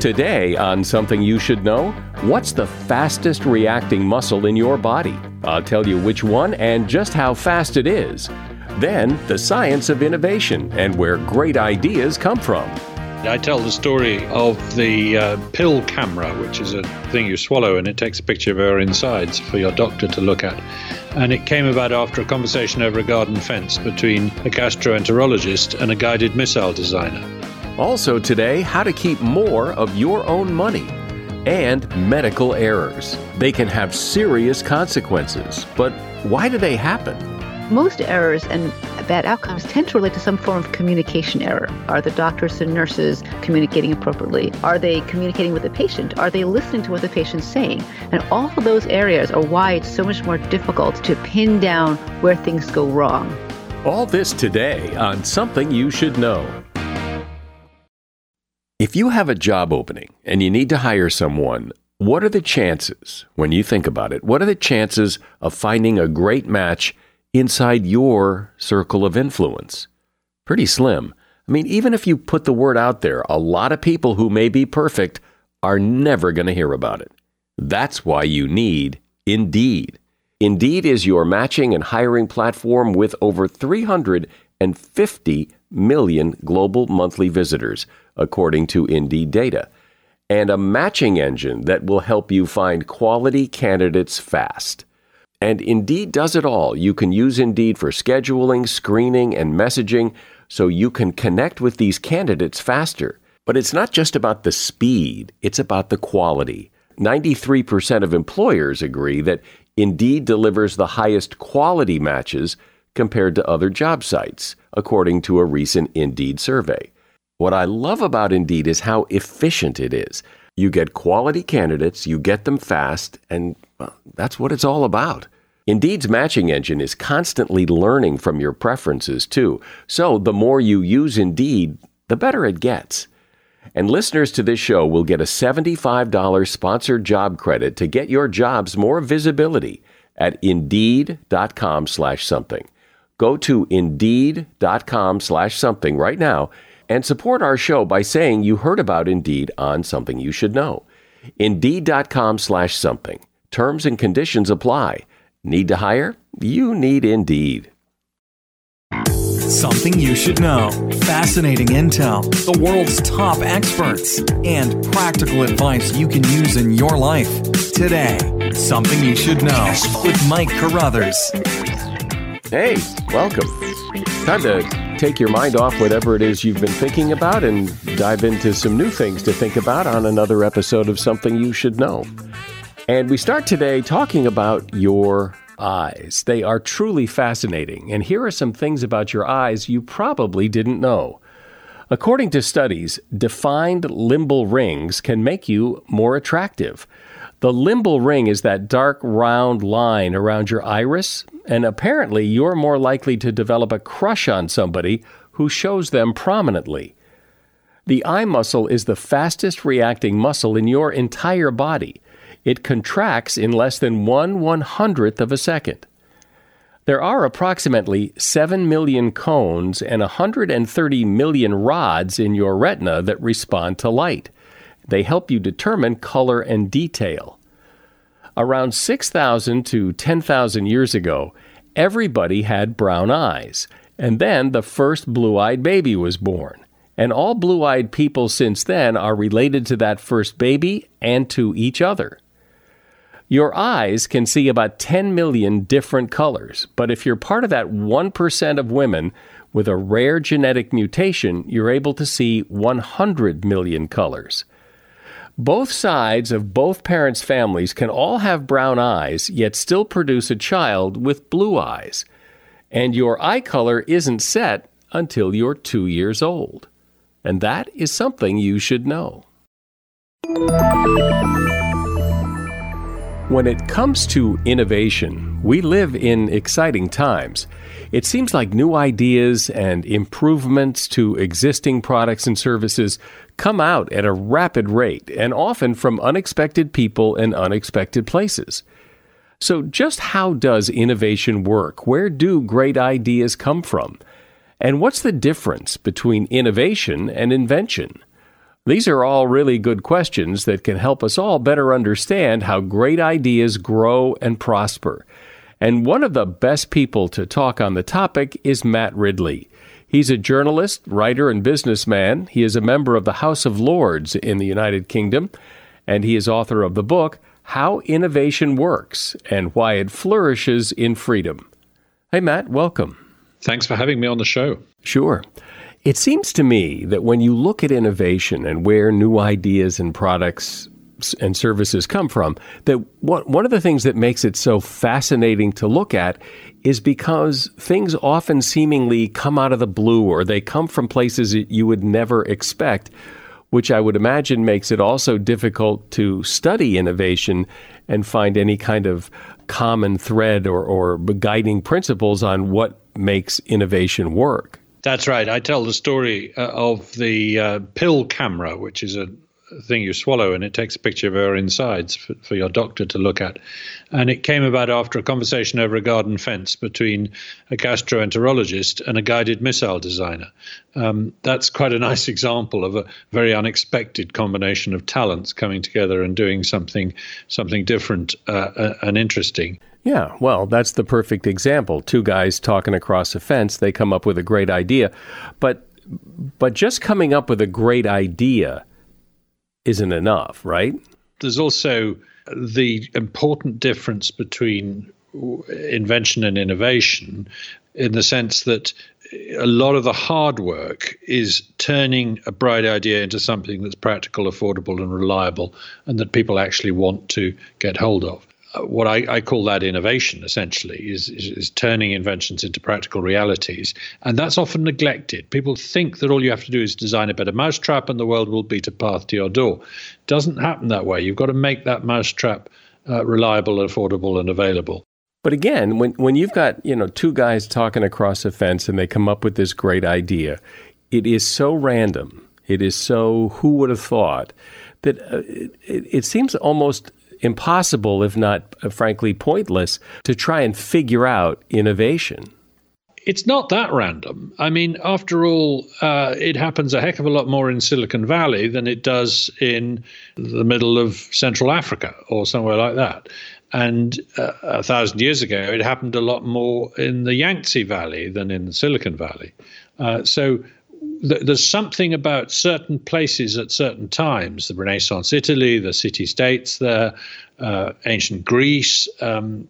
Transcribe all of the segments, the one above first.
Today, on Something You Should Know, what's the fastest reacting muscle in your body? I'll tell you which one and just how fast it is. Then, the science of innovation and where great ideas come from. I tell the story of the uh, pill camera, which is a thing you swallow and it takes a picture of your insides for your doctor to look at. And it came about after a conversation over a garden fence between a gastroenterologist and a guided missile designer. Also, today, how to keep more of your own money and medical errors. They can have serious consequences, but why do they happen? Most errors and bad outcomes tend to relate to some form of communication error. Are the doctors and nurses communicating appropriately? Are they communicating with the patient? Are they listening to what the patient's saying? And all of those areas are why it's so much more difficult to pin down where things go wrong. All this today on Something You Should Know. If you have a job opening and you need to hire someone, what are the chances, when you think about it, what are the chances of finding a great match inside your circle of influence? Pretty slim. I mean, even if you put the word out there, a lot of people who may be perfect are never going to hear about it. That's why you need Indeed. Indeed is your matching and hiring platform with over 350 million global monthly visitors, according to Indeed data, and a matching engine that will help you find quality candidates fast. And Indeed does it all. You can use Indeed for scheduling, screening, and messaging so you can connect with these candidates faster. But it's not just about the speed, it's about the quality. 93% of employers agree that Indeed delivers the highest quality matches compared to other job sites, according to a recent Indeed survey. What I love about Indeed is how efficient it is. You get quality candidates, you get them fast, and well, that's what it's all about. Indeed's matching engine is constantly learning from your preferences, too. So the more you use Indeed, the better it gets. And listeners to this show will get a $75 sponsored job credit to get your jobs more visibility at indeed.com slash something. Go to indeed.com slash something right now and support our show by saying you heard about Indeed on Something You Should Know. Indeed.com slash something. Terms and conditions apply. Need to hire? You need Indeed. Something you should know. Fascinating intel, the world's top experts, and practical advice you can use in your life. Today, Something You Should Know with Mike Carruthers. Hey, welcome. Time to take your mind off whatever it is you've been thinking about and dive into some new things to think about on another episode of Something You Should Know. And we start today talking about your eyes. They are truly fascinating. And here are some things about your eyes you probably didn't know. According to studies, defined limbal rings can make you more attractive. The limbal ring is that dark round line around your iris, and apparently you're more likely to develop a crush on somebody who shows them prominently. The eye muscle is the fastest reacting muscle in your entire body. It contracts in less than one one hundredth of a second. There are approximately 7 million cones and 130 million rods in your retina that respond to light. They help you determine color and detail. Around 6,000 to 10,000 years ago, everybody had brown eyes, and then the first blue eyed baby was born. And all blue eyed people since then are related to that first baby and to each other. Your eyes can see about 10 million different colors, but if you're part of that 1% of women with a rare genetic mutation, you're able to see 100 million colors. Both sides of both parents' families can all have brown eyes, yet still produce a child with blue eyes. And your eye color isn't set until you're two years old. And that is something you should know. When it comes to innovation, we live in exciting times. It seems like new ideas and improvements to existing products and services come out at a rapid rate and often from unexpected people and unexpected places. So, just how does innovation work? Where do great ideas come from? And what's the difference between innovation and invention? These are all really good questions that can help us all better understand how great ideas grow and prosper. And one of the best people to talk on the topic is Matt Ridley. He's a journalist, writer, and businessman. He is a member of the House of Lords in the United Kingdom, and he is author of the book, How Innovation Works and Why It Flourishes in Freedom. Hey, Matt, welcome. Thanks for having me on the show. Sure. It seems to me that when you look at innovation and where new ideas and products and services come from, that one of the things that makes it so fascinating to look at is because things often seemingly come out of the blue or they come from places that you would never expect, which I would imagine makes it also difficult to study innovation and find any kind of common thread or, or guiding principles on what makes innovation work. That's right. I tell the story uh, of the uh, pill camera, which is a thing you swallow, and it takes a picture of our insides for, for, your doctor to look at. And it came about after a conversation over a garden fence between a gastroenterologist and a guided missile designer. Um, that's quite a nice example of a very unexpected combination of talents coming together and doing something something different uh, uh and interesting. Yeah, well, that's the perfect example. Two guys talking across a fence, they come up with a great idea. But but just coming up with a great idea isn't enough, right? There's also the important difference between invention and innovation in the sense that a lot of the hard work is turning a bright idea into something that's practical, affordable, and reliable, and that people actually want to get hold of what I, I, call that innovation essentially is, is, is, turning inventions into practical realities. And that's often neglected. People think that all you have to do is design a better mousetrap and the world will beat a path to your door. Doesn't happen that way. You've got to make that mousetrap uh, reliable affordable and available. But again when, when you've got you know two guys talking across a fence and they come up with this great idea it is so random. It is so who would have thought that uh, it, it seems almost impossible, if not uh, frankly pointless, to try and figure out innovation. It's not that random. I mean, after all, uh, it happens a heck of a lot more in Silicon Valley than it does in the middle of Central Africa or somewhere like that. And uh, a thousand years ago, it happened a lot more in the Yangtze Valley than in Silicon Valley. Uh, so there's something about certain places at certain times the Renaissance Italy, the city states there, uh, ancient Greece, um,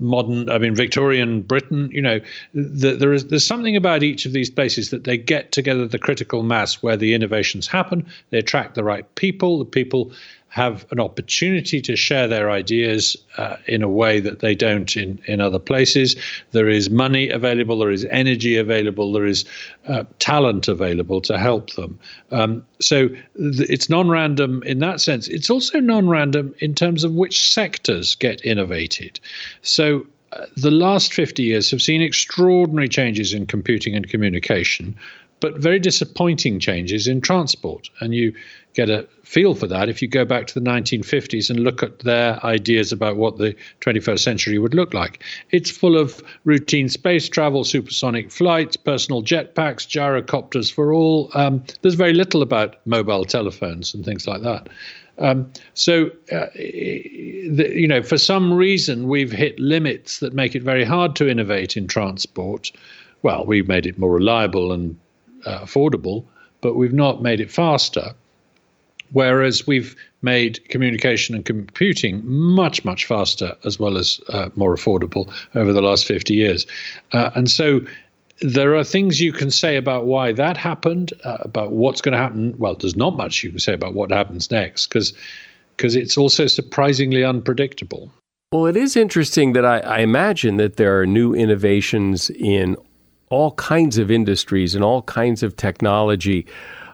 modern, I mean, Victorian Britain. You know, the, there is there's something about each of these places that they get together the critical mass where the innovations happen. They attract the right people. The people have an opportunity to share their ideas uh, in a way that they don't in, in other places. There is money available, there is energy available, there is uh, talent available to help them. Um, so th- it's non random in that sense. It's also non random in terms of which sectors get innovated. So uh, the last 50 years have seen extraordinary changes in computing and communication, but very disappointing changes in transport. And you get a feel for that if you go back to the 1950s and look at their ideas about what the 21st century would look like. It's full of routine space travel, supersonic flights, personal jetpacks, gyrocopters for all. Um, there's very little about mobile telephones and things like that. Um, so, uh, the, you know, for some reason, we've hit limits that make it very hard to innovate in transport. Well, we've made it more reliable and uh, affordable, but we've not made it faster. Whereas we've made communication and computing much, much faster as well as uh, more affordable over the last 50 years. Uh, and so there are things you can say about why that happened, uh, about what's going to happen. Well, there's not much you can say about what happens next because because it's also surprisingly unpredictable. Well, it is interesting that I, I imagine that there are new innovations in all kinds of industries and all kinds of technology.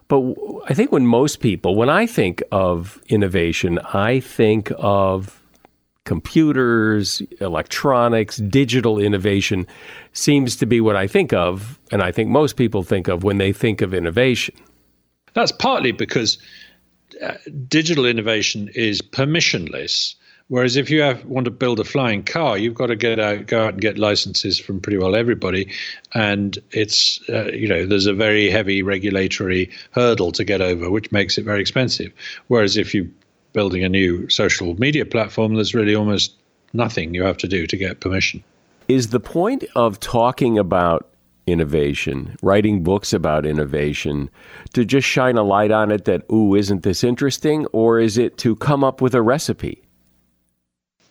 But I think when most people, when I think of innovation, I think of computers, electronics, digital innovation seems to be what I think of, and I think most people think of when they think of innovation. That's partly because uh, digital innovation is permissionless, Whereas if you have, want to build a flying car, you've got to get out, go out and get licenses from pretty well everybody, and it's uh, you know there's a very heavy regulatory hurdle to get over, which makes it very expensive. Whereas if you're building a new social media platform, there's really almost nothing you have to do to get permission. Is the point of talking about innovation, writing books about innovation, to just shine a light on it that, ooh, isn't this interesting? Or is it to come up with a recipe?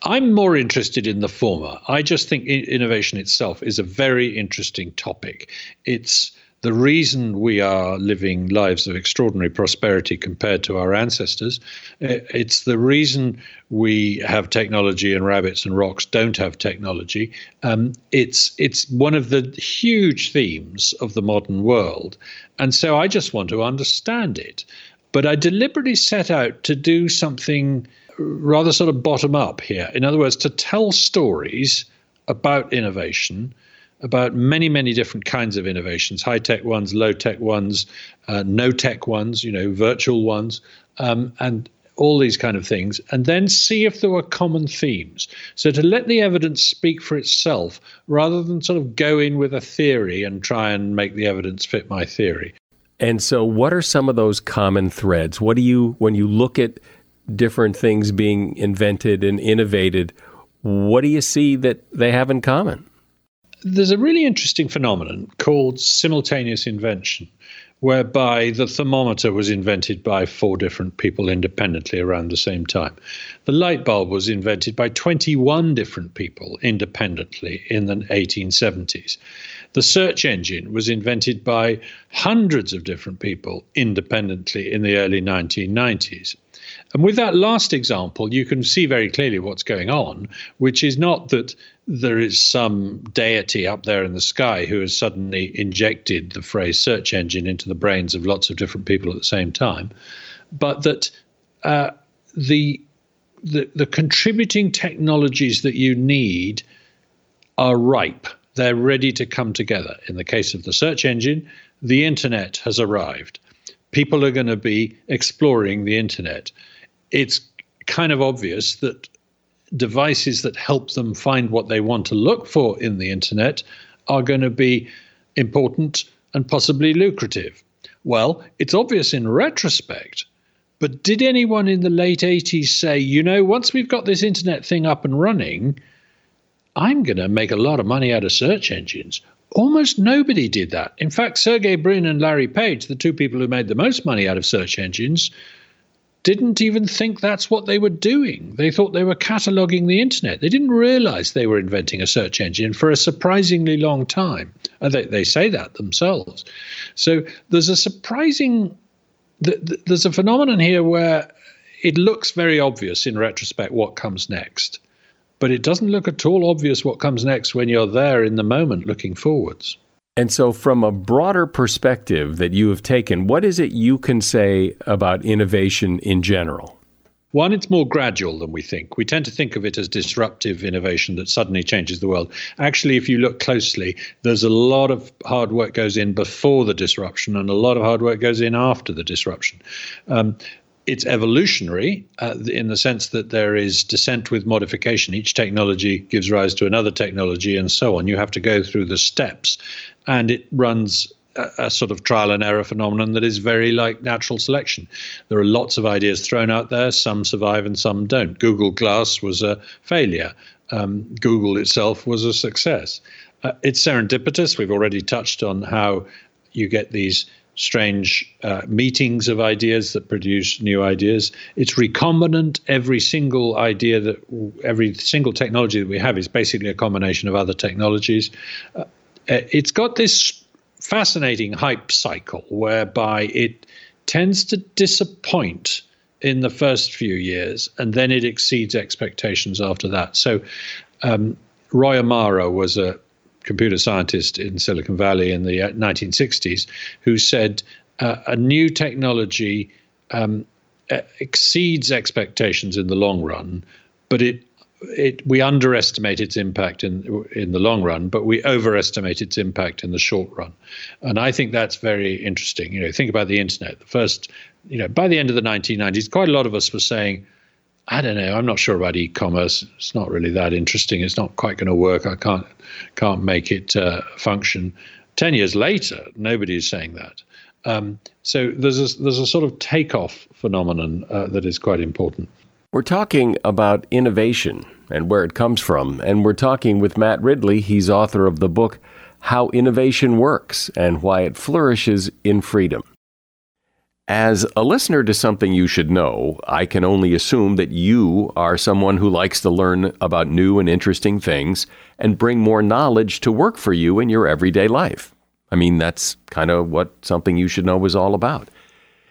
I'm more interested in the former. I just think innovation itself is a very interesting topic. It's the reason we are living lives of extraordinary prosperity compared to our ancestors. It's the reason we have technology and rabbits and rocks don't have technology. Um, it's it's one of the huge themes of the modern world, and so I just want to understand it. But I deliberately set out to do something rather sort of bottom up here. In other words, to tell stories about innovation, about many, many different kinds of innovations high tech ones, low tech ones, uh, no tech ones, you know, virtual ones, um, and all these kind of things, and then see if there were common themes. So to let the evidence speak for itself rather than sort of go in with a theory and try and make the evidence fit my theory. And so, what are some of those common threads? What do you, when you look at different things being invented and innovated, what do you see that they have in common? There's a really interesting phenomenon called simultaneous invention, whereby the thermometer was invented by four different people independently around the same time. The light bulb was invented by 21 different people independently in the 1870s. The search engine was invented by hundreds of different people independently in the early 1990s. And with that last example, you can see very clearly what's going on, which is not that there is some deity up there in the sky who has suddenly injected the phrase search engine into the brains of lots of different people at the same time, but that uh, the, the the contributing technologies that you need are ripe. They're ready to come together. In the case of the search engine, the internet has arrived. People are going to be exploring the internet it's kind of obvious that devices that help them find what they want to look for in the internet are going to be important and possibly lucrative. Well, it's obvious in retrospect, but did anyone in the late 80s say, you know, once we've got this internet thing up and running, I'm going to make a lot of money out of search engines? Almost nobody did that. In fact, Sergey Brin and Larry Page, the two people who made the most money out of search engines, didn't even think that's what they were doing. They thought they were cataloging the internet. They didn't realize they were inventing a search engine for a surprisingly long time. And they, they say that themselves. So there's a surprising, there's a phenomenon here where it looks very obvious in retrospect what comes next. But it doesn't look at all obvious what comes next when you're there in the moment looking forwards. And so, from a broader perspective that you have taken, what is it you can say about innovation in general? One, it's more gradual than we think. We tend to think of it as disruptive innovation that suddenly changes the world. Actually, if you look closely, there's a lot of hard work goes in before the disruption, and a lot of hard work goes in after the disruption. Um, it's evolutionary uh, in the sense that there is descent with modification. Each technology gives rise to another technology, and so on. You have to go through the steps, and it runs a, a sort of trial and error phenomenon that is very like natural selection. There are lots of ideas thrown out there. Some survive and some don't. Google Glass was a failure. Um, Google itself was a success. Uh, it's serendipitous. We've already touched on how you get these strange uh, meetings of ideas that produce new ideas. It's recombinant. Every single idea that every single technology that we have is basically a combination of other technologies. Uh, it's got this fascinating hype cycle whereby it tends to disappoint in the first few years and then it exceeds expectations after that. So um, Roy Amara was a computer scientist in Silicon Valley in the 1960s, uh, who said uh, a new technology um, exceeds expectations in the long run, but it it we underestimate its impact in in the long run, but we overestimate its impact in the short run. And I think that's very interesting. You know, think about the internet. The first, you know, by the end of the 1990s, quite a lot of us were saying, I don't know. I'm not sure about e-commerce. It's not really that interesting. It's not quite going to work. I can't can't make it uh, function. Ten years later, nobody is saying that. Um, so there's a, there's a sort of takeoff phenomenon uh, that is quite important. We're talking about innovation and where it comes from, and we're talking with Matt Ridley. He's author of the book How Innovation Works and Why It Flourishes in Freedom. As a listener to something you should know, I can only assume that you are someone who likes to learn about new and interesting things and bring more knowledge to work for you in your everyday life. I mean, that's kind of what something you should know is all about.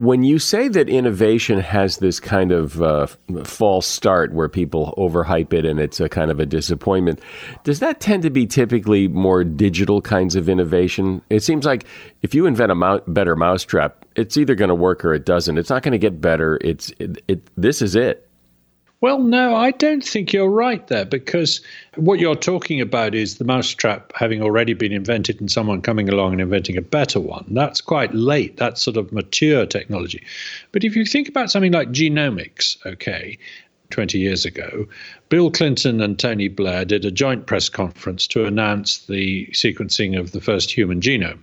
when you say that innovation has this kind of uh, false start where people overhype it and it's a kind of a disappointment, does that tend to be typically more digital kinds of innovation? It seems like if you invent a mou- better mousetrap, it's either going to work or it doesn't. It's not going to get better. It's it, it, this is it. Well, no, I don't think you're right there because what you're talking about is the mousetrap having already been invented and someone coming along and inventing a better one. That's quite late. That's sort of mature technology. But if you think about something like genomics, okay, 20 years ago, Bill Clinton and Tony Blair did a joint press conference to announce the sequencing of the first human genome.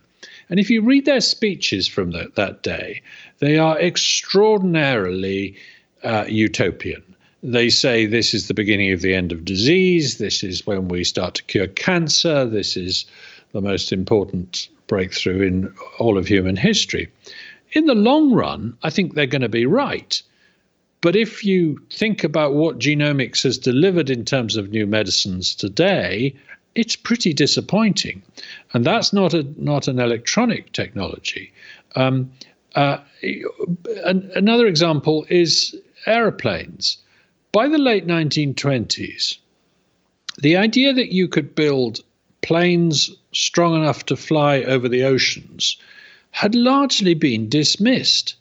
And if you read their speeches from the, that day, they are extraordinarily uh, utopian they say this is the beginning of the end of disease. This is when we start to cure cancer. This is the most important breakthrough in all of human history. In the long run, I think they're going to be right. But if you think about what genomics has delivered in terms of new medicines today, it's pretty disappointing. And that's not a not an electronic technology. Um, uh, an, another example is aeroplanes by the late 1920s, the idea that you could build planes strong enough to fly over the oceans had largely been dismissed.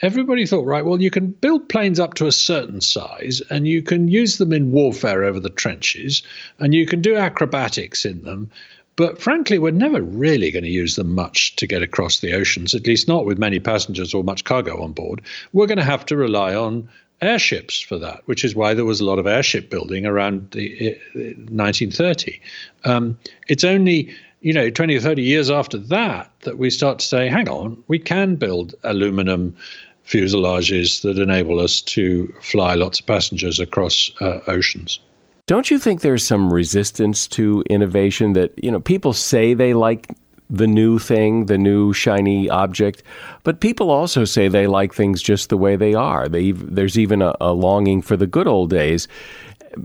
Everybody thought, right, well, you can build planes up to a certain size and you can use them in warfare over the trenches and you can do acrobatics in them. But frankly, we're never really going to use them much to get across the oceans, at least not with many passengers or much cargo on board. We're going to have to rely on airships for that, which is why there was a lot of airship building around the 1930. Um, it's only you know 20 or 30 years after that that we start to say, hang on, we can build aluminum fuselages that enable us to fly lots of passengers across uh, oceans. Don't you think there's some resistance to innovation that, you know, people say they like the new thing, the new shiny object. But people also say they like things just the way they are. They, there's even a, a longing for the good old days.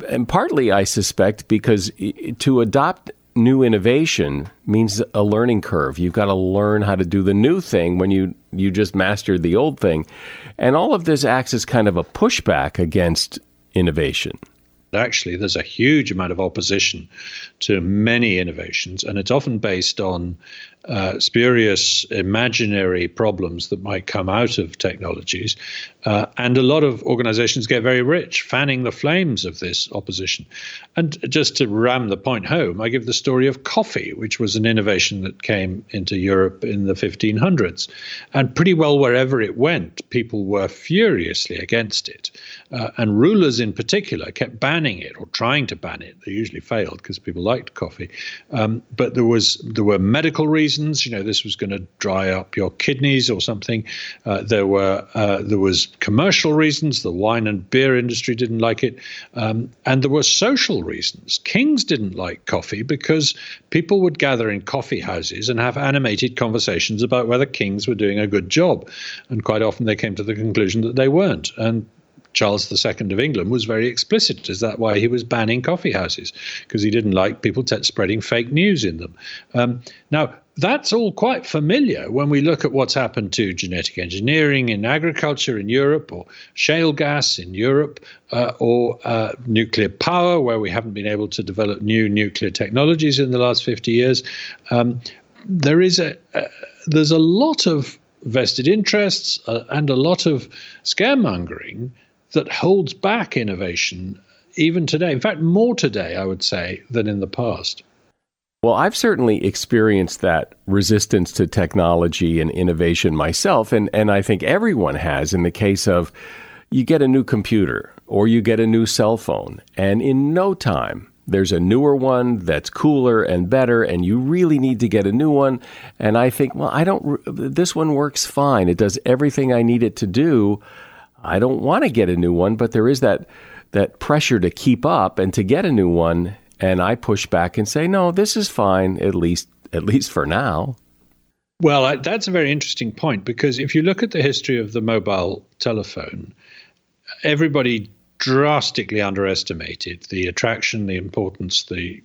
And partly, I suspect, because to adopt new innovation means a learning curve. You've got to learn how to do the new thing when you, you just mastered the old thing. And all of this acts as kind of a pushback against innovation. Actually, there's a huge amount of opposition to many innovations, and it's often based on uh, spurious imaginary problems that might come out of technologies. Uh, and a lot of organizations get very rich fanning the flames of this opposition. And just to ram the point home, I give the story of coffee, which was an innovation that came into Europe in the 1500s. And pretty well wherever it went, people were furiously against it. Uh, and rulers in particular kept banning it or trying to ban it. They usually failed because people liked coffee. Um, but there was there were medical reasons. You know, this was going to dry up your kidneys or something. Uh, there were uh, there was commercial reasons. The wine and beer industry didn't like it, um, and there were social reasons. Kings didn't like coffee because people would gather in coffee houses and have animated conversations about whether kings were doing a good job, and quite often they came to the conclusion that they weren't. And Charles II of England was very explicit. Is that why he was banning coffee houses? Because he didn't like people t- spreading fake news in them. Um, now, that's all quite familiar when we look at what's happened to genetic engineering in agriculture in Europe, or shale gas in Europe, uh, or uh, nuclear power, where we haven't been able to develop new nuclear technologies in the last 50 years. Um, there is a, a there's a lot of vested interests uh, and a lot of scaremongering that holds back innovation even today. In fact, more today, I would say, than in the past. Well, I've certainly experienced that resistance to technology and innovation myself, and, and I think everyone has in the case of you get a new computer or you get a new cell phone, and in no time, there's a newer one that's cooler and better, and you really need to get a new one. And I think, well, I don't, this one works fine. It does everything I need it to do. I don't want to get a new one, but there is that that pressure to keep up and to get a new one. And I push back and say, no, this is fine, at least at least for now. Well, that's a very interesting point because if you look at the history of the mobile telephone, everybody drastically underestimated the attraction, the importance, the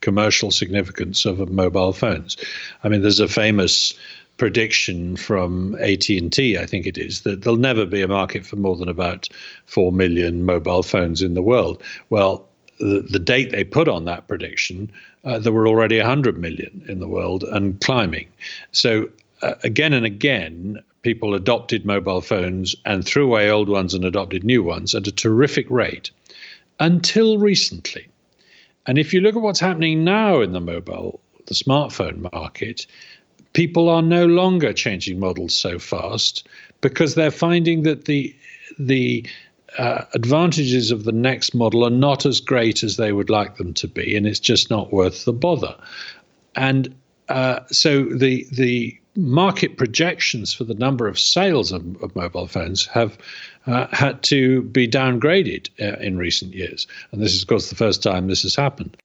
commercial significance of mobile phones. I mean, there's a famous prediction from AT&T, I think it is, that there'll never be a market for more than about 4 million mobile phones in the world. Well, the, the date they put on that prediction, uh, there were already 100 million in the world and climbing. So uh, again and again, people adopted mobile phones and threw away old ones and adopted new ones at a terrific rate until recently. And if you look at what's happening now in the mobile, the smartphone market, people are no longer changing models so fast because they're finding that the the uh, advantages of the next model are not as great as they would like them to be, and it's just not worth the bother. And uh, so the the market projections for the number of sales of, of mobile phones have uh, had to be downgraded uh, in recent years, and this is, of course, the first time this has happened.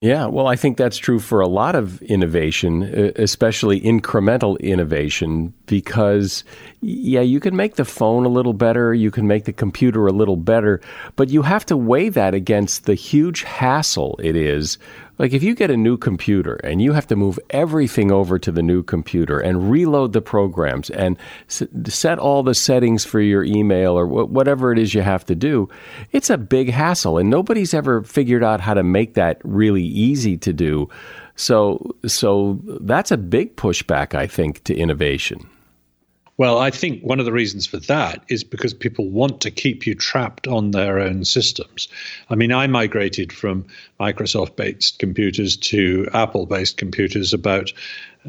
Yeah, well, I think that's true for a lot of innovation, especially incremental innovation, because, yeah, you can make the phone a little better, you can make the computer a little better, but you have to weigh that against the huge hassle it is like if you get a new computer and you have to move everything over to the new computer and reload the programs and set all the settings for your email or whatever it is you have to do, it's a big hassle and nobody's ever figured out how to make that really easy to do. So so that's a big pushback I think to innovation. Well, I think one of the reasons for that is because people want to keep you trapped on their own systems. I mean, I migrated from Microsoft based computers to Apple based computers about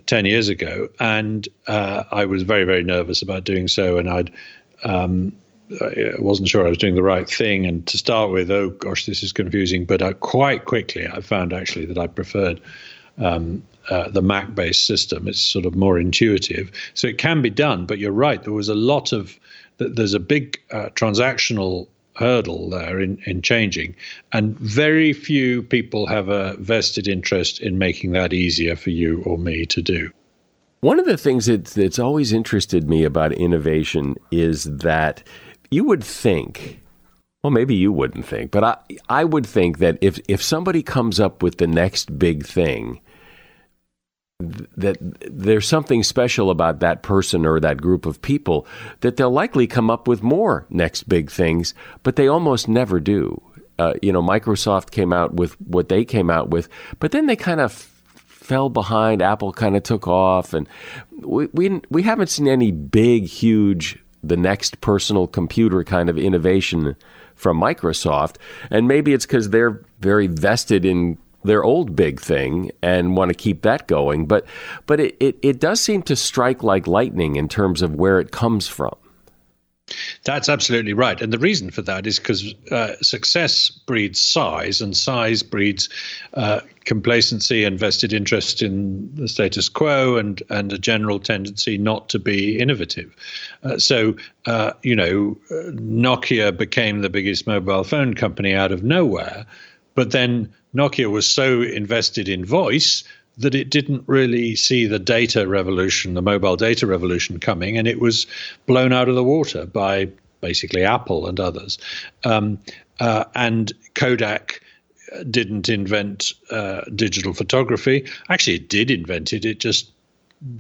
10 years ago, and uh, I was very, very nervous about doing so. And I'd um, I wasn't sure I was doing the right thing. And to start with, oh gosh, this is confusing. But I, quite quickly, I found actually that I preferred um, uh, the Mac based system. It's sort of more intuitive. So it can be done, but you're right. There was a lot of, there's a big uh, transactional hurdle there in, in changing. And very few people have a vested interest in making that easier for you or me to do. One of the things that, that's always interested me about innovation is that you would think, well, maybe you wouldn't think, but I, I would think that if, if somebody comes up with the next big thing, that there's something special about that person or that group of people that they'll likely come up with more next big things, but they almost never do. Uh, you know, Microsoft came out with what they came out with, but then they kind of fell behind. Apple kind of took off, and we, we we haven't seen any big, huge, the next personal computer kind of innovation from Microsoft. And maybe it's because they're very vested in their old big thing and want to keep that going. But but it, it, it does seem to strike like lightning in terms of where it comes from. That's absolutely right. And the reason for that is because uh, success breeds size, and size breeds uh, complacency and vested interest in the status quo and, and a general tendency not to be innovative. Uh, so, uh, you know, Nokia became the biggest mobile phone company out of nowhere. But then Nokia was so invested in voice that it didn't really see the data revolution, the mobile data revolution coming, and it was blown out of the water by basically Apple and others. Um, uh, and Kodak didn't invent uh, digital photography. Actually, it did invent it. It just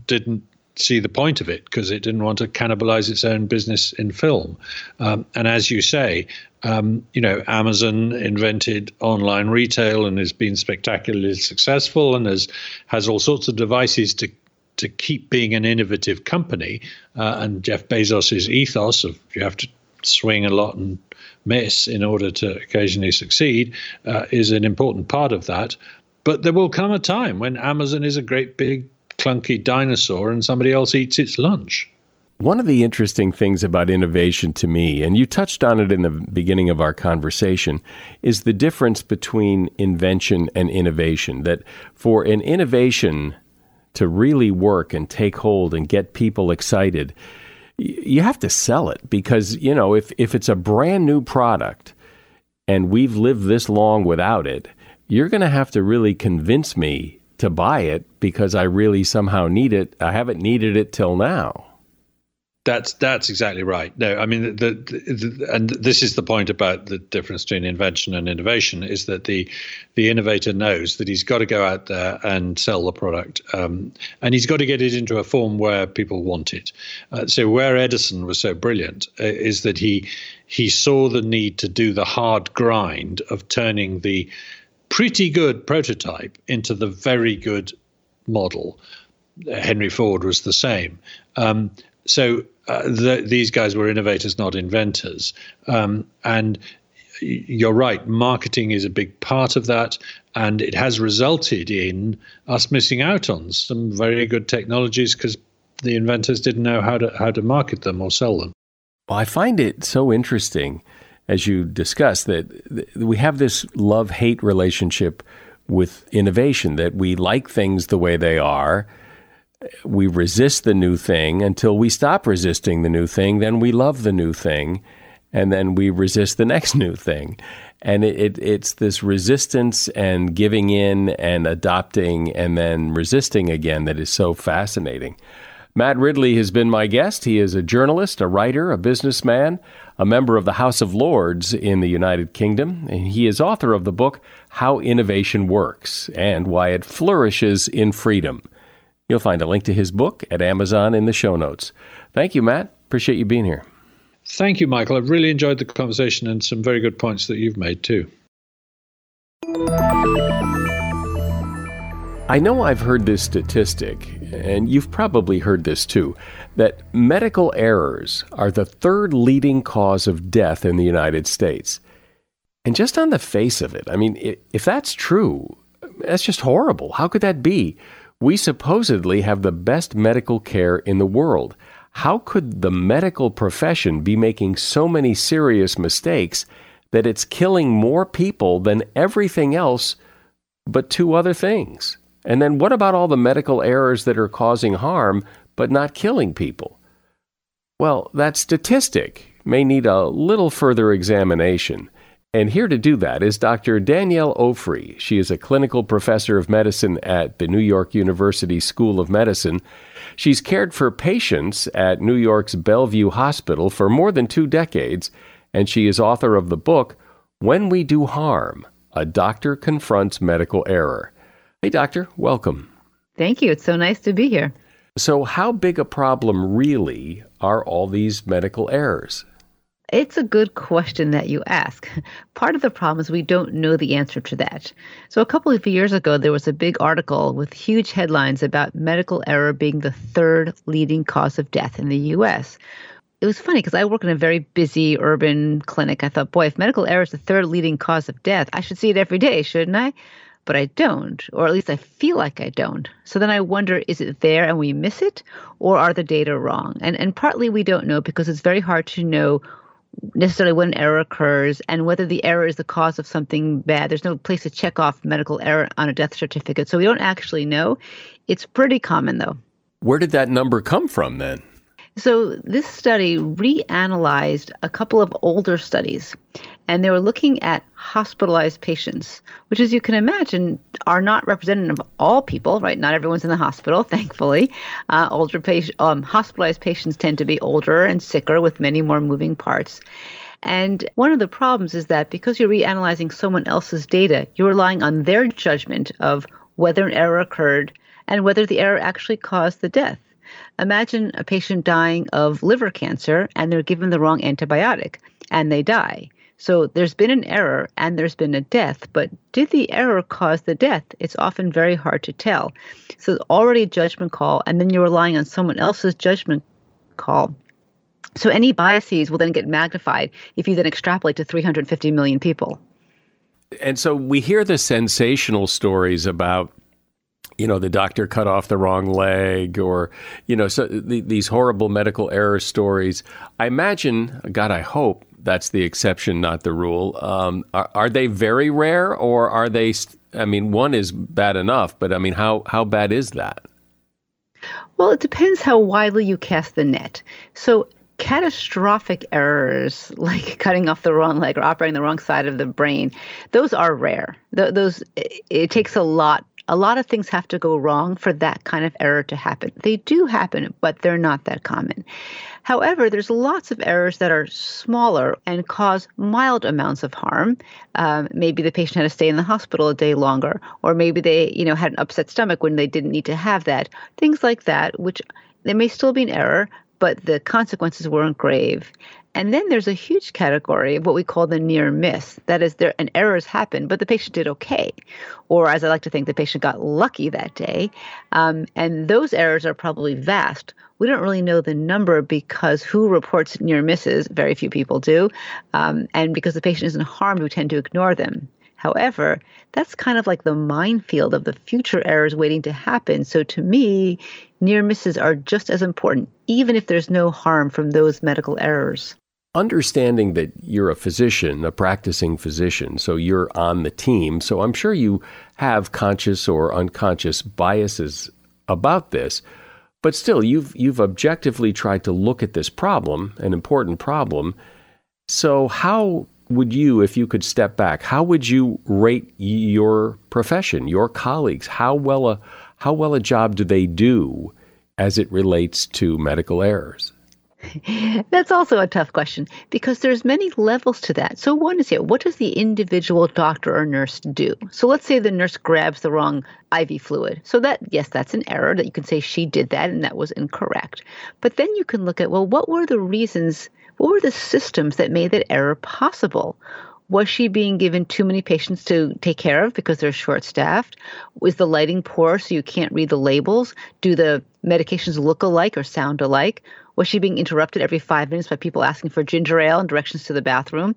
didn't see the point of it because it didn't want to cannibalize its own business in film. Um, and as you say, um, you know, Amazon invented online retail and has been spectacularly successful and has has all sorts of devices to to keep being an innovative company. Uh, and Jeff Bezos's ethos of you have to swing a lot and miss in order to occasionally succeed uh, is an important part of that. But there will come a time when Amazon is a great big clunky dinosaur and somebody else eats its lunch. One of the interesting things about innovation to me, and you touched on it in the beginning of our conversation, is the difference between invention and innovation. That for an innovation to really work and take hold and get people excited, you have to sell it because, you know, if, if it's a brand new product and we've lived this long without it, you're going to have to really convince me to buy it because I really somehow need it. I haven't needed it till now. That's that's exactly right. No, I mean, the, the, the, and this is the point about the difference between invention and innovation is that the the innovator knows that he's got to go out there and sell the product, um, and he's got to get it into a form where people want it. Uh, so where Edison was so brilliant uh, is that he he saw the need to do the hard grind of turning the pretty good prototype into the very good model. Henry Ford was the same. Um, so uh, the, these guys were innovators, not inventors. Um, and you're right, marketing is a big part of that. And it has resulted in us missing out on some very good technologies because the inventors didn't know how to how to market them or sell them. Well, I find it so interesting as you discussed, that we have this love hate relationship with innovation, that we like things the way they are. We resist the new thing until we stop resisting the new thing. Then we love the new thing. And then we resist the next new thing. And it, it, it's this resistance and giving in and adopting and then resisting again that is so fascinating. Matt Ridley has been my guest. He is a journalist, a writer, a businessman, a member of the House of Lords in the United Kingdom, and he is author of the book How Innovation Works and Why It Flourishes in Freedom. You'll find a link to his book at Amazon in the show notes. Thank you, Matt. Appreciate you being here. Thank you, Michael. I've really enjoyed the conversation and some very good points that you've made too. I know I've heard this statistic, and you've probably heard this too, that medical errors are the third leading cause of death in the United States. And just on the face of it, I mean, if that's true, that's just horrible. How could that be? We supposedly have the best medical care in the world. How could the medical profession be making so many serious mistakes that it's killing more people than everything else but two other things? And then what about all the medical errors that are causing harm but not killing people? Well, that statistic may need a little further examination. And here to do that is Dr. Danielle Ofri. She is a clinical professor of medicine at the New York University School of Medicine. She's cared for patients at New York's Bellevue Hospital for more than two decades, and she is author of the book When We Do Harm A Doctor Confronts Medical Error. Hey, doctor, welcome. Thank you. It's so nice to be here. So, how big a problem really are all these medical errors? It's a good question that you ask. Part of the problem is we don't know the answer to that. So, a couple of years ago, there was a big article with huge headlines about medical error being the third leading cause of death in the U.S. It was funny because I work in a very busy urban clinic. I thought, boy, if medical error is the third leading cause of death, I should see it every day, shouldn't I? But I don't, or at least I feel like I don't. So then I wonder is it there and we miss it, or are the data wrong? And, and partly we don't know because it's very hard to know necessarily when an error occurs and whether the error is the cause of something bad. There's no place to check off medical error on a death certificate. So we don't actually know. It's pretty common though. Where did that number come from then? So, this study reanalyzed a couple of older studies, and they were looking at hospitalized patients, which, as you can imagine, are not representative of all people, right? Not everyone's in the hospital, thankfully. Uh, older patient, um, hospitalized patients tend to be older and sicker with many more moving parts. And one of the problems is that because you're reanalyzing someone else's data, you're relying on their judgment of whether an error occurred and whether the error actually caused the death. Imagine a patient dying of liver cancer and they're given the wrong antibiotic and they die. So there's been an error and there's been a death, but did the error cause the death? It's often very hard to tell. So already a judgment call, and then you're relying on someone else's judgment call. So any biases will then get magnified if you then extrapolate to 350 million people. And so we hear the sensational stories about you know, the doctor cut off the wrong leg or, you know, so the, these horrible medical error stories. I imagine, God, I hope that's the exception, not the rule. Um, are, are, they very rare or are they, I mean, one is bad enough, but I mean, how, how bad is that? Well, it depends how widely you cast the net. So catastrophic errors like cutting off the wrong leg or operating the wrong side of the brain those are rare Th- those it takes a lot a lot of things have to go wrong for that kind of error to happen. They do happen, but they're not that common. However, there's lots of errors that are smaller and cause mild amounts of harm. Um, maybe the patient had to stay in the hospital a day longer, or maybe they, you know, had an upset stomach when they didn't need to have that. Things like that, which there may still be an error, but the consequences weren't grave. And then there's a huge category of what we call the near miss. That is, there an errors happened, but the patient did okay, or as I like to think, the patient got lucky that day. Um, and those errors are probably vast. We don't really know the number because who reports near misses? Very few people do, um, and because the patient isn't harmed, we tend to ignore them. However, that's kind of like the minefield of the future errors waiting to happen. So to me, near misses are just as important, even if there's no harm from those medical errors. Understanding that you're a physician, a practicing physician, so you're on the team, so I'm sure you have conscious or unconscious biases about this. But still, you've you've objectively tried to look at this problem, an important problem. So how would you, if you could step back, how would you rate your profession, your colleagues? How well a how well a job do they do as it relates to medical errors? That's also a tough question because there's many levels to that. So one is here, what does the individual doctor or nurse do? So let's say the nurse grabs the wrong IV fluid. So that yes, that's an error that you can say she did that and that was incorrect. But then you can look at well, what were the reasons what were the systems that made that error possible? Was she being given too many patients to take care of because they're short staffed? Was the lighting poor so you can't read the labels? Do the medications look alike or sound alike? Was she being interrupted every five minutes by people asking for ginger ale and directions to the bathroom?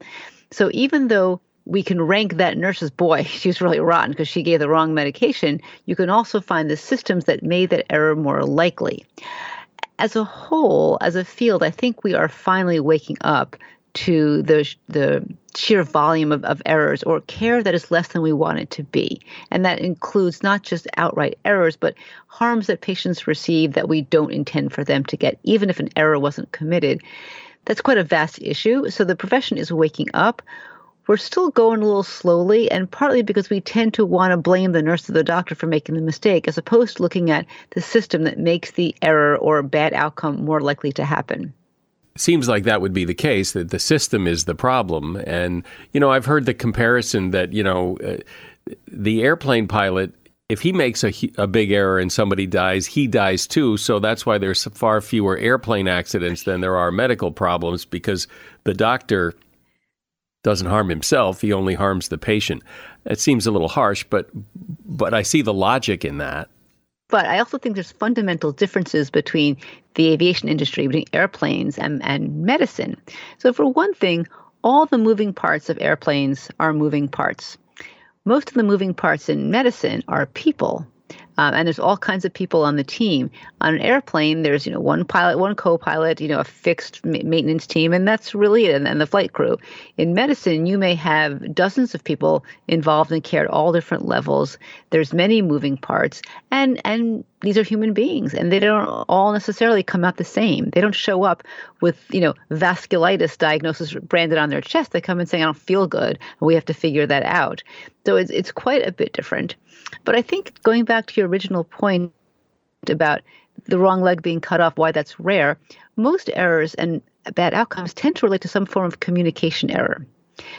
So even though we can rank that nurse as boy, she was really rotten because she gave the wrong medication, you can also find the systems that made that error more likely as a whole, as a field, I think we are finally waking up to the the sheer volume of, of errors or care that is less than we want it to be. And that includes not just outright errors, but harms that patients receive that we don't intend for them to get, even if an error wasn't committed. That's quite a vast issue. So the profession is waking up we're still going a little slowly, and partly because we tend to want to blame the nurse or the doctor for making the mistake, as opposed to looking at the system that makes the error or bad outcome more likely to happen. Seems like that would be the case, that the system is the problem. And, you know, I've heard the comparison that, you know, uh, the airplane pilot if he makes a, a big error and somebody dies, he dies too. So that's why there's far fewer airplane accidents than there are medical problems because the doctor doesn't harm himself, he only harms the patient. It seems a little harsh, but but I see the logic in that. But I also think there's fundamental differences between the aviation industry, between airplanes and, and medicine. So for one thing, all the moving parts of airplanes are moving parts. most of the moving parts in medicine are people. Um, and there's all kinds of people on the team. On an airplane, there's you know one pilot, one co-pilot, you know a fixed ma- maintenance team, and that's really it. And, and the flight crew. In medicine, you may have dozens of people involved in care at all different levels. There's many moving parts, and and these are human beings, and they don't all necessarily come out the same. They don't show up with you know vasculitis diagnosis branded on their chest. They come and say, "I don't feel good," and we have to figure that out. So it's it's quite a bit different. But I think going back to your original point about the wrong leg being cut off, why that's rare, most errors and bad outcomes tend to relate to some form of communication error.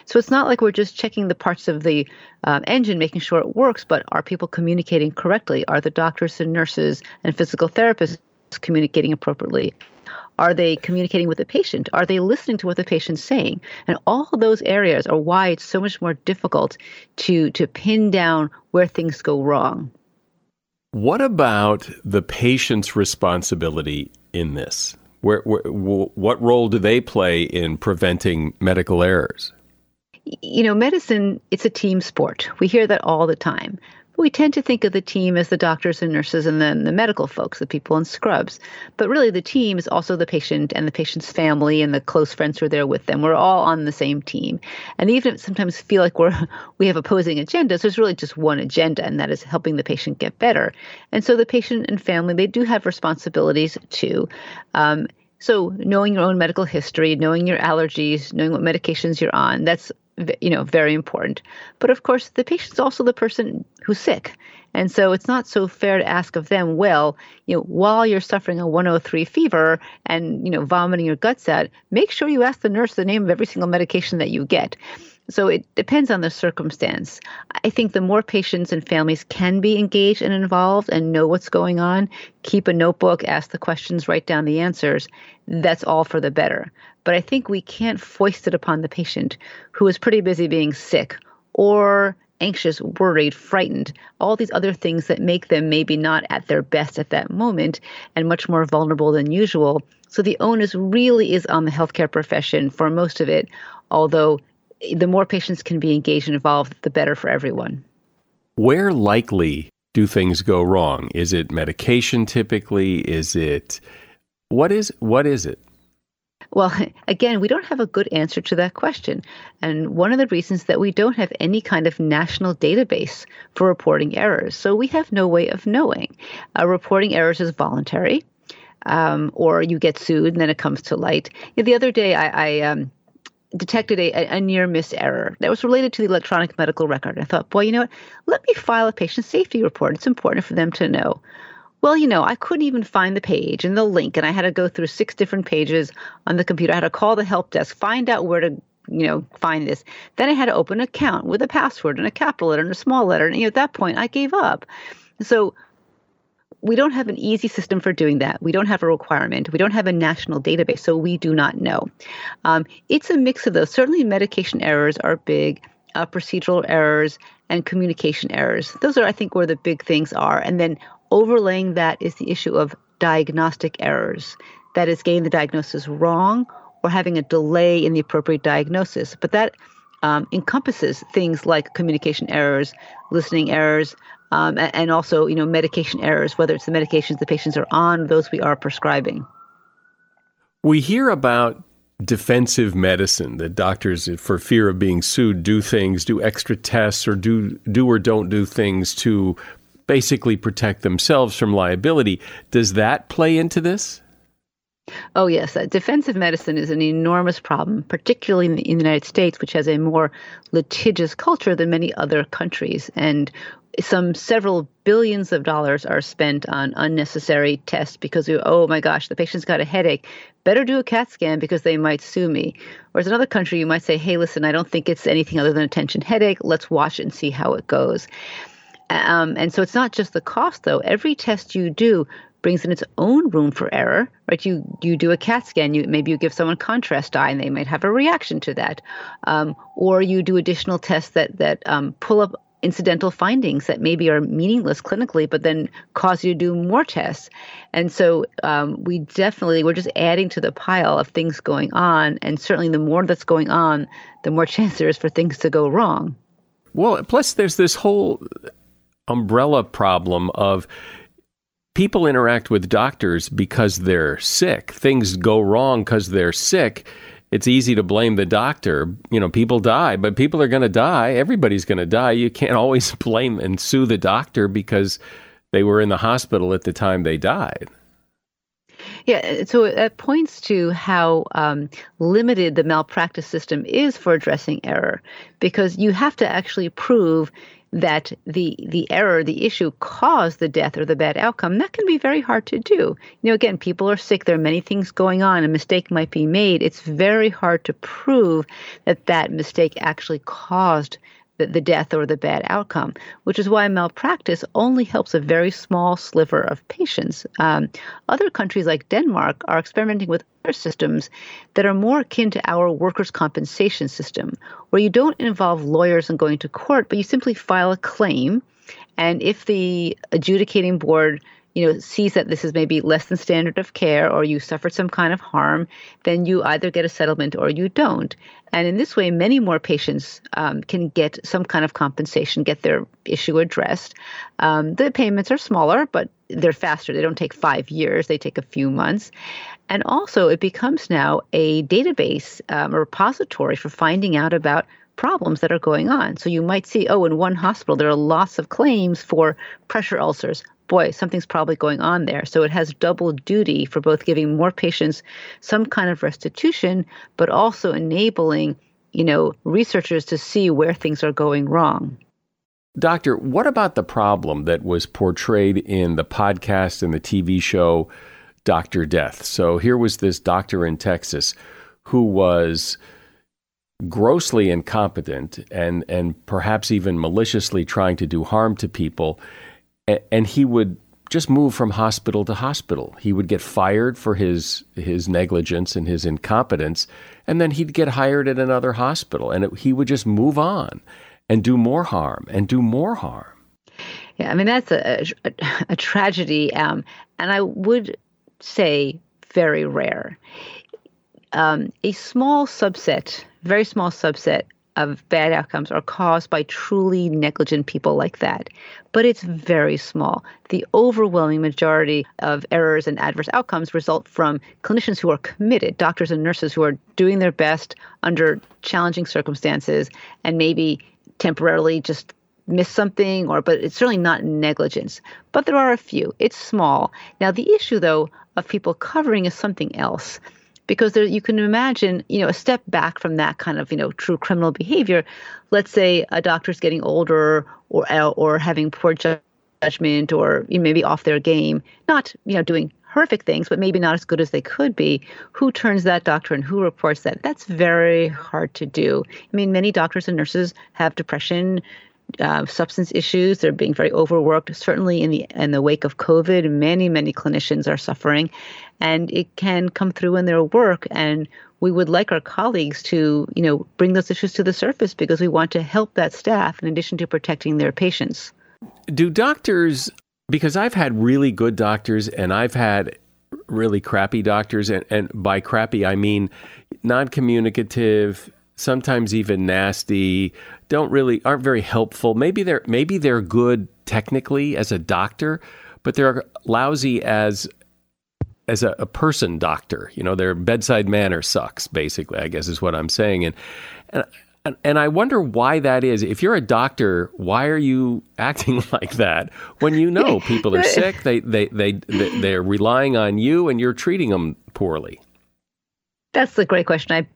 So it's not like we're just checking the parts of the um, engine, making sure it works, but are people communicating correctly? Are the doctors and nurses and physical therapists communicating appropriately? Are they communicating with the patient? Are they listening to what the patient's saying? And all those areas are why it's so much more difficult to to pin down where things go wrong. What about the patient's responsibility in this? Where, where, what role do they play in preventing medical errors? You know, medicine, it's a team sport. We hear that all the time we tend to think of the team as the doctors and nurses and then the medical folks, the people in scrubs. But really, the team is also the patient and the patient's family and the close friends who are there with them. We're all on the same team. And even if sometimes feel like we're we have opposing agendas, there's really just one agenda, and that is helping the patient get better. And so the patient and family, they do have responsibilities too. Um, so knowing your own medical history, knowing your allergies, knowing what medications you're on, that's you know very important but of course the patient's also the person who's sick and so it's not so fair to ask of them well you know while you're suffering a 103 fever and you know vomiting your guts out make sure you ask the nurse the name of every single medication that you get so it depends on the circumstance. I think the more patients and families can be engaged and involved and know what's going on, keep a notebook, ask the questions, write down the answers, that's all for the better. But I think we can't foist it upon the patient who is pretty busy being sick or anxious, worried, frightened, all these other things that make them maybe not at their best at that moment and much more vulnerable than usual. So the onus really is on the healthcare profession for most of it, although the more patients can be engaged and involved, the better for everyone. Where likely do things go wrong? Is it medication typically? Is it what is what is it? Well, again, we don't have a good answer to that question. And one of the reasons that we don't have any kind of national database for reporting errors. So we have no way of knowing. Uh, reporting errors is voluntary, um, or you get sued and then it comes to light. The other day, I, I um, detected a, a, near miss error that was related to the electronic medical record. I thought, boy, you know what? Let me file a patient safety report. It's important for them to know. Well, you know, I couldn't even find the page and the link, and I had to go through six different pages on the computer. I had to call the help desk, find out where to, you know, find this. Then I had to open an account with a password and a capital letter and a small letter. And you know, at that point, I gave up. So we don't have an easy system for doing that. We don't have a requirement. We don't have a national database, so we do not know. Um, it's a mix of those. Certainly, medication errors are big, uh, procedural errors, and communication errors. Those are, I think, where the big things are. And then overlaying that is the issue of diagnostic errors. That is, getting the diagnosis wrong or having a delay in the appropriate diagnosis. But that um, encompasses things like communication errors, listening errors, um, and also you know medication errors, whether it's the medications the patients are on, those we are prescribing. We hear about defensive medicine that doctors, for fear of being sued, do things, do extra tests, or do do or don't do things to basically protect themselves from liability. Does that play into this? Oh, yes. Uh, defensive medicine is an enormous problem, particularly in the, in the United States, which has a more litigious culture than many other countries. And some several billions of dollars are spent on unnecessary tests because oh my gosh the patient's got a headache better do a cat scan because they might sue me whereas in another country you might say hey listen i don't think it's anything other than a tension headache let's watch it and see how it goes um, and so it's not just the cost though every test you do brings in its own room for error right you you do a cat scan you maybe you give someone contrast dye and they might have a reaction to that um, or you do additional tests that that um, pull up incidental findings that maybe are meaningless clinically, but then cause you to do more tests. And so um, we definitely, we're just adding to the pile of things going on. And certainly the more that's going on, the more chance there is for things to go wrong. Well, plus there's this whole umbrella problem of people interact with doctors because they're sick. Things go wrong because they're sick. It's easy to blame the doctor. You know, people die, but people are going to die. Everybody's going to die. You can't always blame and sue the doctor because they were in the hospital at the time they died. Yeah, so it points to how um, limited the malpractice system is for addressing error, because you have to actually prove that the the error, the issue caused the death or the bad outcome, that can be very hard to do. You know, again, people are sick. There are many things going on. A mistake might be made. It's very hard to prove that that mistake actually caused the, the death or the bad outcome, which is why malpractice only helps a very small sliver of patients. Um, other countries like Denmark are experimenting with other systems that are more akin to our workers' compensation system, where you don't involve lawyers and going to court, but you simply file a claim. And if the adjudicating board you know sees that this is maybe less than standard of care or you suffered some kind of harm then you either get a settlement or you don't. And in this way many more patients um, can get some kind of compensation get their issue addressed. Um, the payments are smaller but they're faster. They don't take five years. They take a few months. And also it becomes now a database um, a repository for finding out about problems that are going on. So you might see, oh, in one hospital, there are lots of claims for pressure ulcers, boy, something's probably going on there. So it has double duty for both giving more patients some kind of restitution, but also enabling, you know, researchers to see where things are going wrong. Doctor, what about the problem that was portrayed in the podcast and the TV show Doctor Death? So here was this doctor in Texas who was grossly incompetent and and perhaps even maliciously trying to do harm to people and he would just move from hospital to hospital. He would get fired for his his negligence and his incompetence, and then he'd get hired at another hospital, and it, he would just move on and do more harm and do more harm. Yeah, I mean that's a a, a tragedy, um, and I would say very rare. Um, a small subset, very small subset of bad outcomes are caused by truly negligent people like that. But it's very small. The overwhelming majority of errors and adverse outcomes result from clinicians who are committed, doctors and nurses who are doing their best under challenging circumstances and maybe temporarily just miss something or but it's certainly not negligence but there are a few it's small now the issue though of people covering is something else because there, you can imagine, you know, a step back from that kind of, you know, true criminal behavior. Let's say a doctor's getting older or or having poor judgment or maybe off their game, not you know doing horrific things, but maybe not as good as they could be. Who turns that doctor and who reports that? That's very hard to do. I mean, many doctors and nurses have depression, uh, substance issues. They're being very overworked. Certainly, in the in the wake of COVID, many many clinicians are suffering, and it can come through in their work. And we would like our colleagues to, you know, bring those issues to the surface because we want to help that staff in addition to protecting their patients. Do doctors? Because I've had really good doctors, and I've had really crappy doctors, and, and by crappy I mean non-communicative sometimes even nasty, don't really aren't very helpful. Maybe they're maybe they're good technically as a doctor, but they're lousy as as a, a, person doctor. You know, their bedside manner sucks. Basically, I guess is what I'm saying. And and and, I wonder why that is. If you're a doctor, why are you acting like that when you know people are sick? They they they, they they're relying on you, and you're treating them poorly. That's a great question. I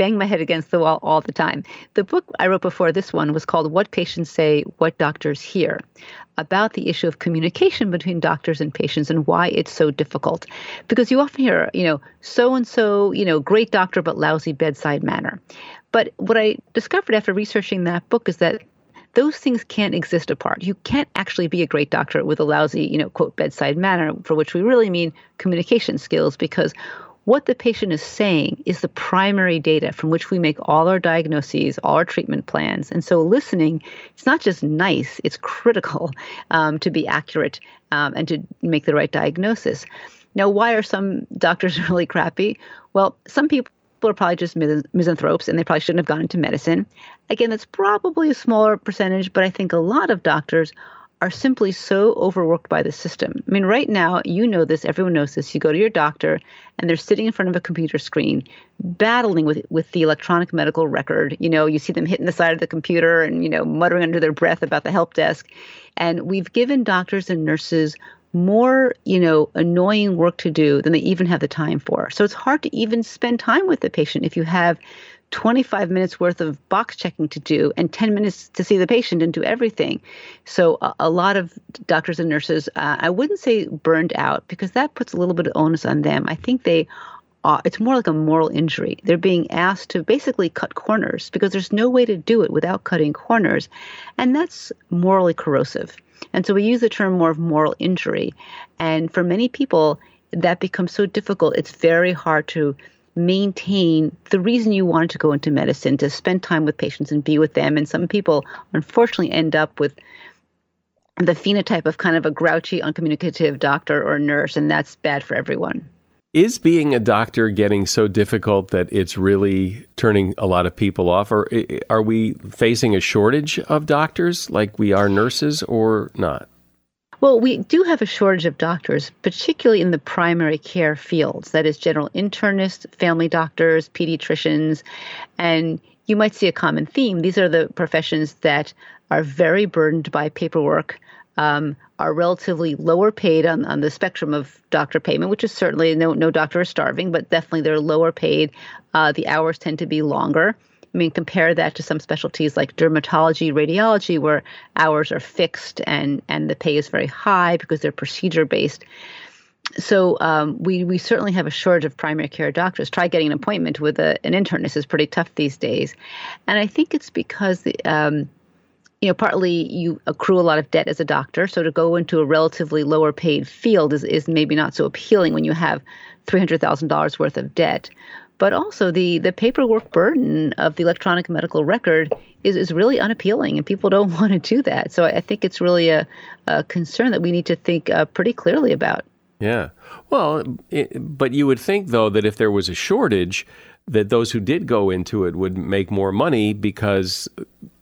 bang my head against the wall all the time. The book I wrote before this one was called What Patients Say, What Doctors Hear, about the issue of communication between doctors and patients and why it's so difficult. Because you often hear, you know, so and so, you know, great doctor but lousy bedside manner. But what I discovered after researching that book is that those things can't exist apart. You can't actually be a great doctor with a lousy, you know, quote, bedside manner, for which we really mean communication skills, because what the patient is saying is the primary data from which we make all our diagnoses, all our treatment plans. And so listening, it's not just nice, it's critical um, to be accurate um, and to make the right diagnosis. Now, why are some doctors really crappy? Well, some people are probably just misanthropes and they probably shouldn't have gone into medicine. Again, that's probably a smaller percentage, but I think a lot of doctors are simply so overworked by the system. I mean, right now, you know this, everyone knows this. You go to your doctor and they're sitting in front of a computer screen battling with with the electronic medical record. You know, you see them hitting the side of the computer and, you know, muttering under their breath about the help desk. And we've given doctors and nurses more, you know, annoying work to do than they even have the time for. So it's hard to even spend time with the patient if you have 25 minutes worth of box checking to do and 10 minutes to see the patient and do everything. So a, a lot of doctors and nurses, uh, I wouldn't say burned out because that puts a little bit of onus on them. I think they uh, it's more like a moral injury. They're being asked to basically cut corners because there's no way to do it without cutting corners. And that's morally corrosive. And so we use the term more of moral injury. And for many people, that becomes so difficult. It's very hard to maintain the reason you wanted to go into medicine to spend time with patients and be with them. And some people unfortunately end up with the phenotype of kind of a grouchy, uncommunicative doctor or nurse, and that's bad for everyone. Is being a doctor getting so difficult that it's really turning a lot of people off? Or are we facing a shortage of doctors like we are nurses or not? Well, we do have a shortage of doctors, particularly in the primary care fields that is, general internists, family doctors, pediatricians. And you might see a common theme. These are the professions that are very burdened by paperwork. Um, are relatively lower paid on, on the spectrum of doctor payment, which is certainly no no doctor is starving, but definitely they're lower paid. Uh, the hours tend to be longer. I mean, compare that to some specialties like dermatology, radiology, where hours are fixed and and the pay is very high because they're procedure based. So um, we we certainly have a shortage of primary care doctors. Try getting an appointment with a, an internist is pretty tough these days, and I think it's because the um, you know, partly you accrue a lot of debt as a doctor. So to go into a relatively lower paid field is, is maybe not so appealing when you have $300,000 worth of debt but also the the paperwork burden of the electronic medical record is, is really unappealing and people don't want to do that. So i think it's really a, a concern that we need to think uh, pretty clearly about. Yeah. Well it, but you would think though that if there was a shortage that those who did go into it would make more money because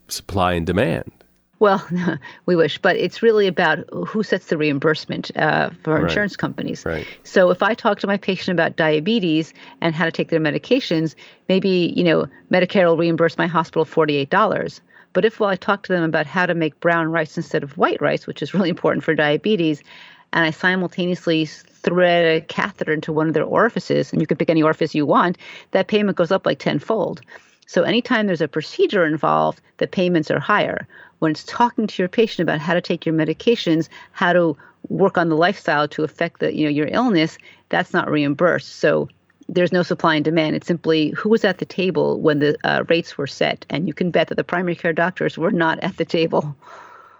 supply and demand well, we wish, but it's really about who sets the reimbursement uh, for right. insurance companies. Right. So if I talk to my patient about diabetes and how to take their medications, maybe you know Medicare will reimburse my hospital forty-eight dollars. But if well, I talk to them about how to make brown rice instead of white rice, which is really important for diabetes, and I simultaneously thread a catheter into one of their orifices, and you can pick any orifice you want, that payment goes up like tenfold. So anytime there's a procedure involved, the payments are higher when it's talking to your patient about how to take your medications, how to work on the lifestyle to affect the you know your illness, that's not reimbursed. So there's no supply and demand. It's simply who was at the table when the uh, rates were set, and you can bet that the primary care doctors were not at the table.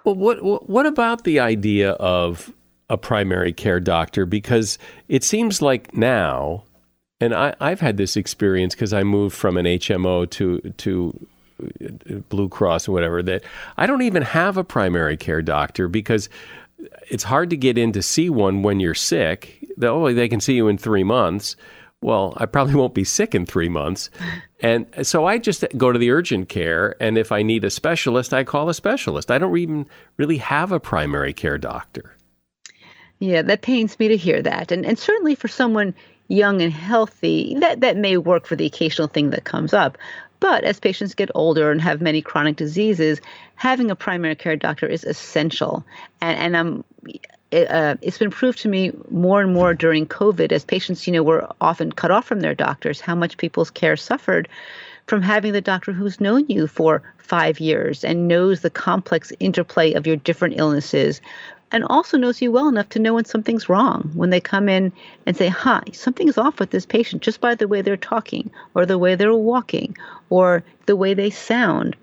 Well, what what about the idea of a primary care doctor? Because it seems like now, and I, I've had this experience because I moved from an HMO to to Blue Cross or whatever, that I don't even have a primary care doctor because it's hard to get in to see one when you're sick. Oh, they can see you in three months. Well, I probably won't be sick in three months. And so I just go to the urgent care. And if I need a specialist, I call a specialist. I don't even really have a primary care doctor. Yeah, that pains me to hear that. And, and certainly for someone young and healthy, that, that may work for the occasional thing that comes up. But as patients get older and have many chronic diseases, having a primary care doctor is essential. And, and it, uh, it's been proved to me more and more during COVID, as patients, you know, were often cut off from their doctors, how much people's care suffered from having the doctor who's known you for five years and knows the complex interplay of your different illnesses, and also knows you well enough to know when something's wrong. When they come in and say, huh, something's off with this patient just by the way they're talking, or the way they're walking, or the way they sound.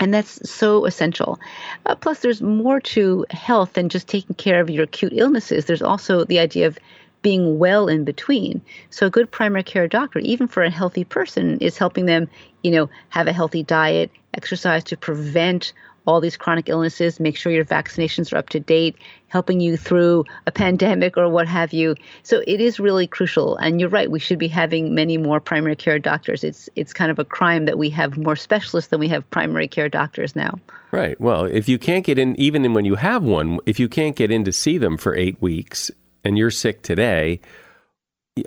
And that's so essential. Uh, plus, there's more to health than just taking care of your acute illnesses. There's also the idea of being well in between. So a good primary care doctor, even for a healthy person, is helping them, you know, have a healthy diet, exercise to prevent all these chronic illnesses, make sure your vaccinations are up to date, helping you through a pandemic or what have you. So it is really crucial. And you're right, we should be having many more primary care doctors. It's it's kind of a crime that we have more specialists than we have primary care doctors now. Right. Well, if you can't get in, even when you have one, if you can't get in to see them for eight weeks and you're sick today,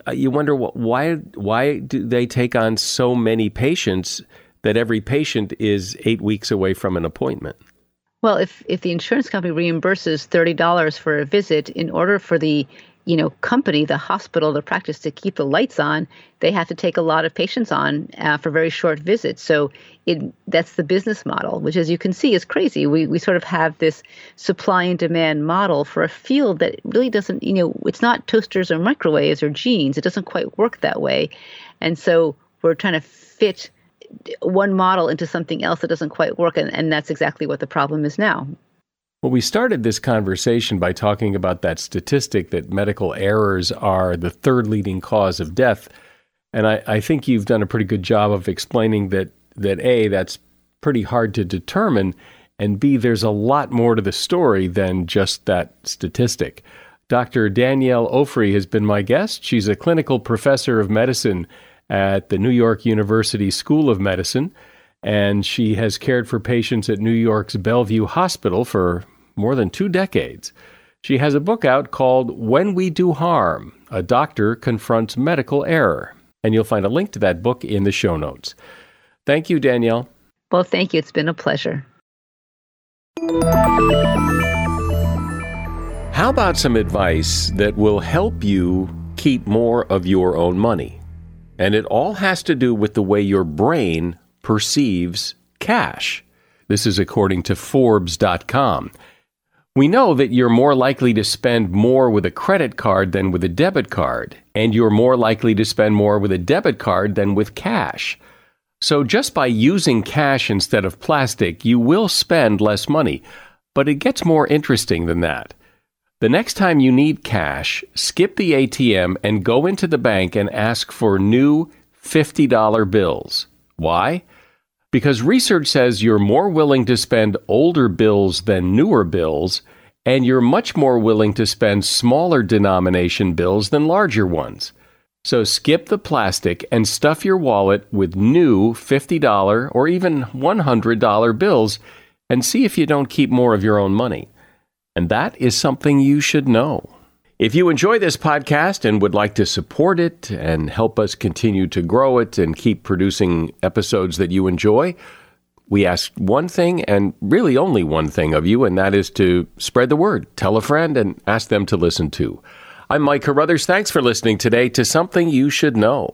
uh, you wonder why why do they take on so many patients that every patient is eight weeks away from an appointment? Well, if if the insurance company reimburses thirty dollars for a visit, in order for the you know company, the hospital, the practice to keep the lights on, they have to take a lot of patients on uh, for very short visits. So it that's the business model, which, as you can see, is crazy. We we sort of have this supply and demand model for a field that really doesn't, you know, it's not toasters or microwaves or jeans. It doesn't quite work that way, and so we're trying to fit one model into something else that doesn't quite work. And, and that's exactly what the problem is now. Well, we started this conversation by talking about that statistic that medical errors are the third leading cause of death. And I, I think you've done a pretty good job of explaining that, that A, that's pretty hard to determine, and B, there's a lot more to the story than just that statistic. Dr. Danielle Ofri has been my guest. She's a clinical professor of medicine at the New York University School of Medicine, and she has cared for patients at New York's Bellevue Hospital for more than two decades. She has a book out called When We Do Harm A Doctor Confronts Medical Error, and you'll find a link to that book in the show notes. Thank you, Danielle. Well, thank you. It's been a pleasure. How about some advice that will help you keep more of your own money? And it all has to do with the way your brain perceives cash. This is according to Forbes.com. We know that you're more likely to spend more with a credit card than with a debit card, and you're more likely to spend more with a debit card than with cash. So, just by using cash instead of plastic, you will spend less money. But it gets more interesting than that. The next time you need cash, skip the ATM and go into the bank and ask for new $50 bills. Why? Because research says you're more willing to spend older bills than newer bills, and you're much more willing to spend smaller denomination bills than larger ones. So skip the plastic and stuff your wallet with new $50 or even $100 bills and see if you don't keep more of your own money. And that is something you should know. If you enjoy this podcast and would like to support it and help us continue to grow it and keep producing episodes that you enjoy, we ask one thing and really only one thing of you, and that is to spread the word. Tell a friend and ask them to listen too. I'm Mike Carruthers. Thanks for listening today to Something You Should Know.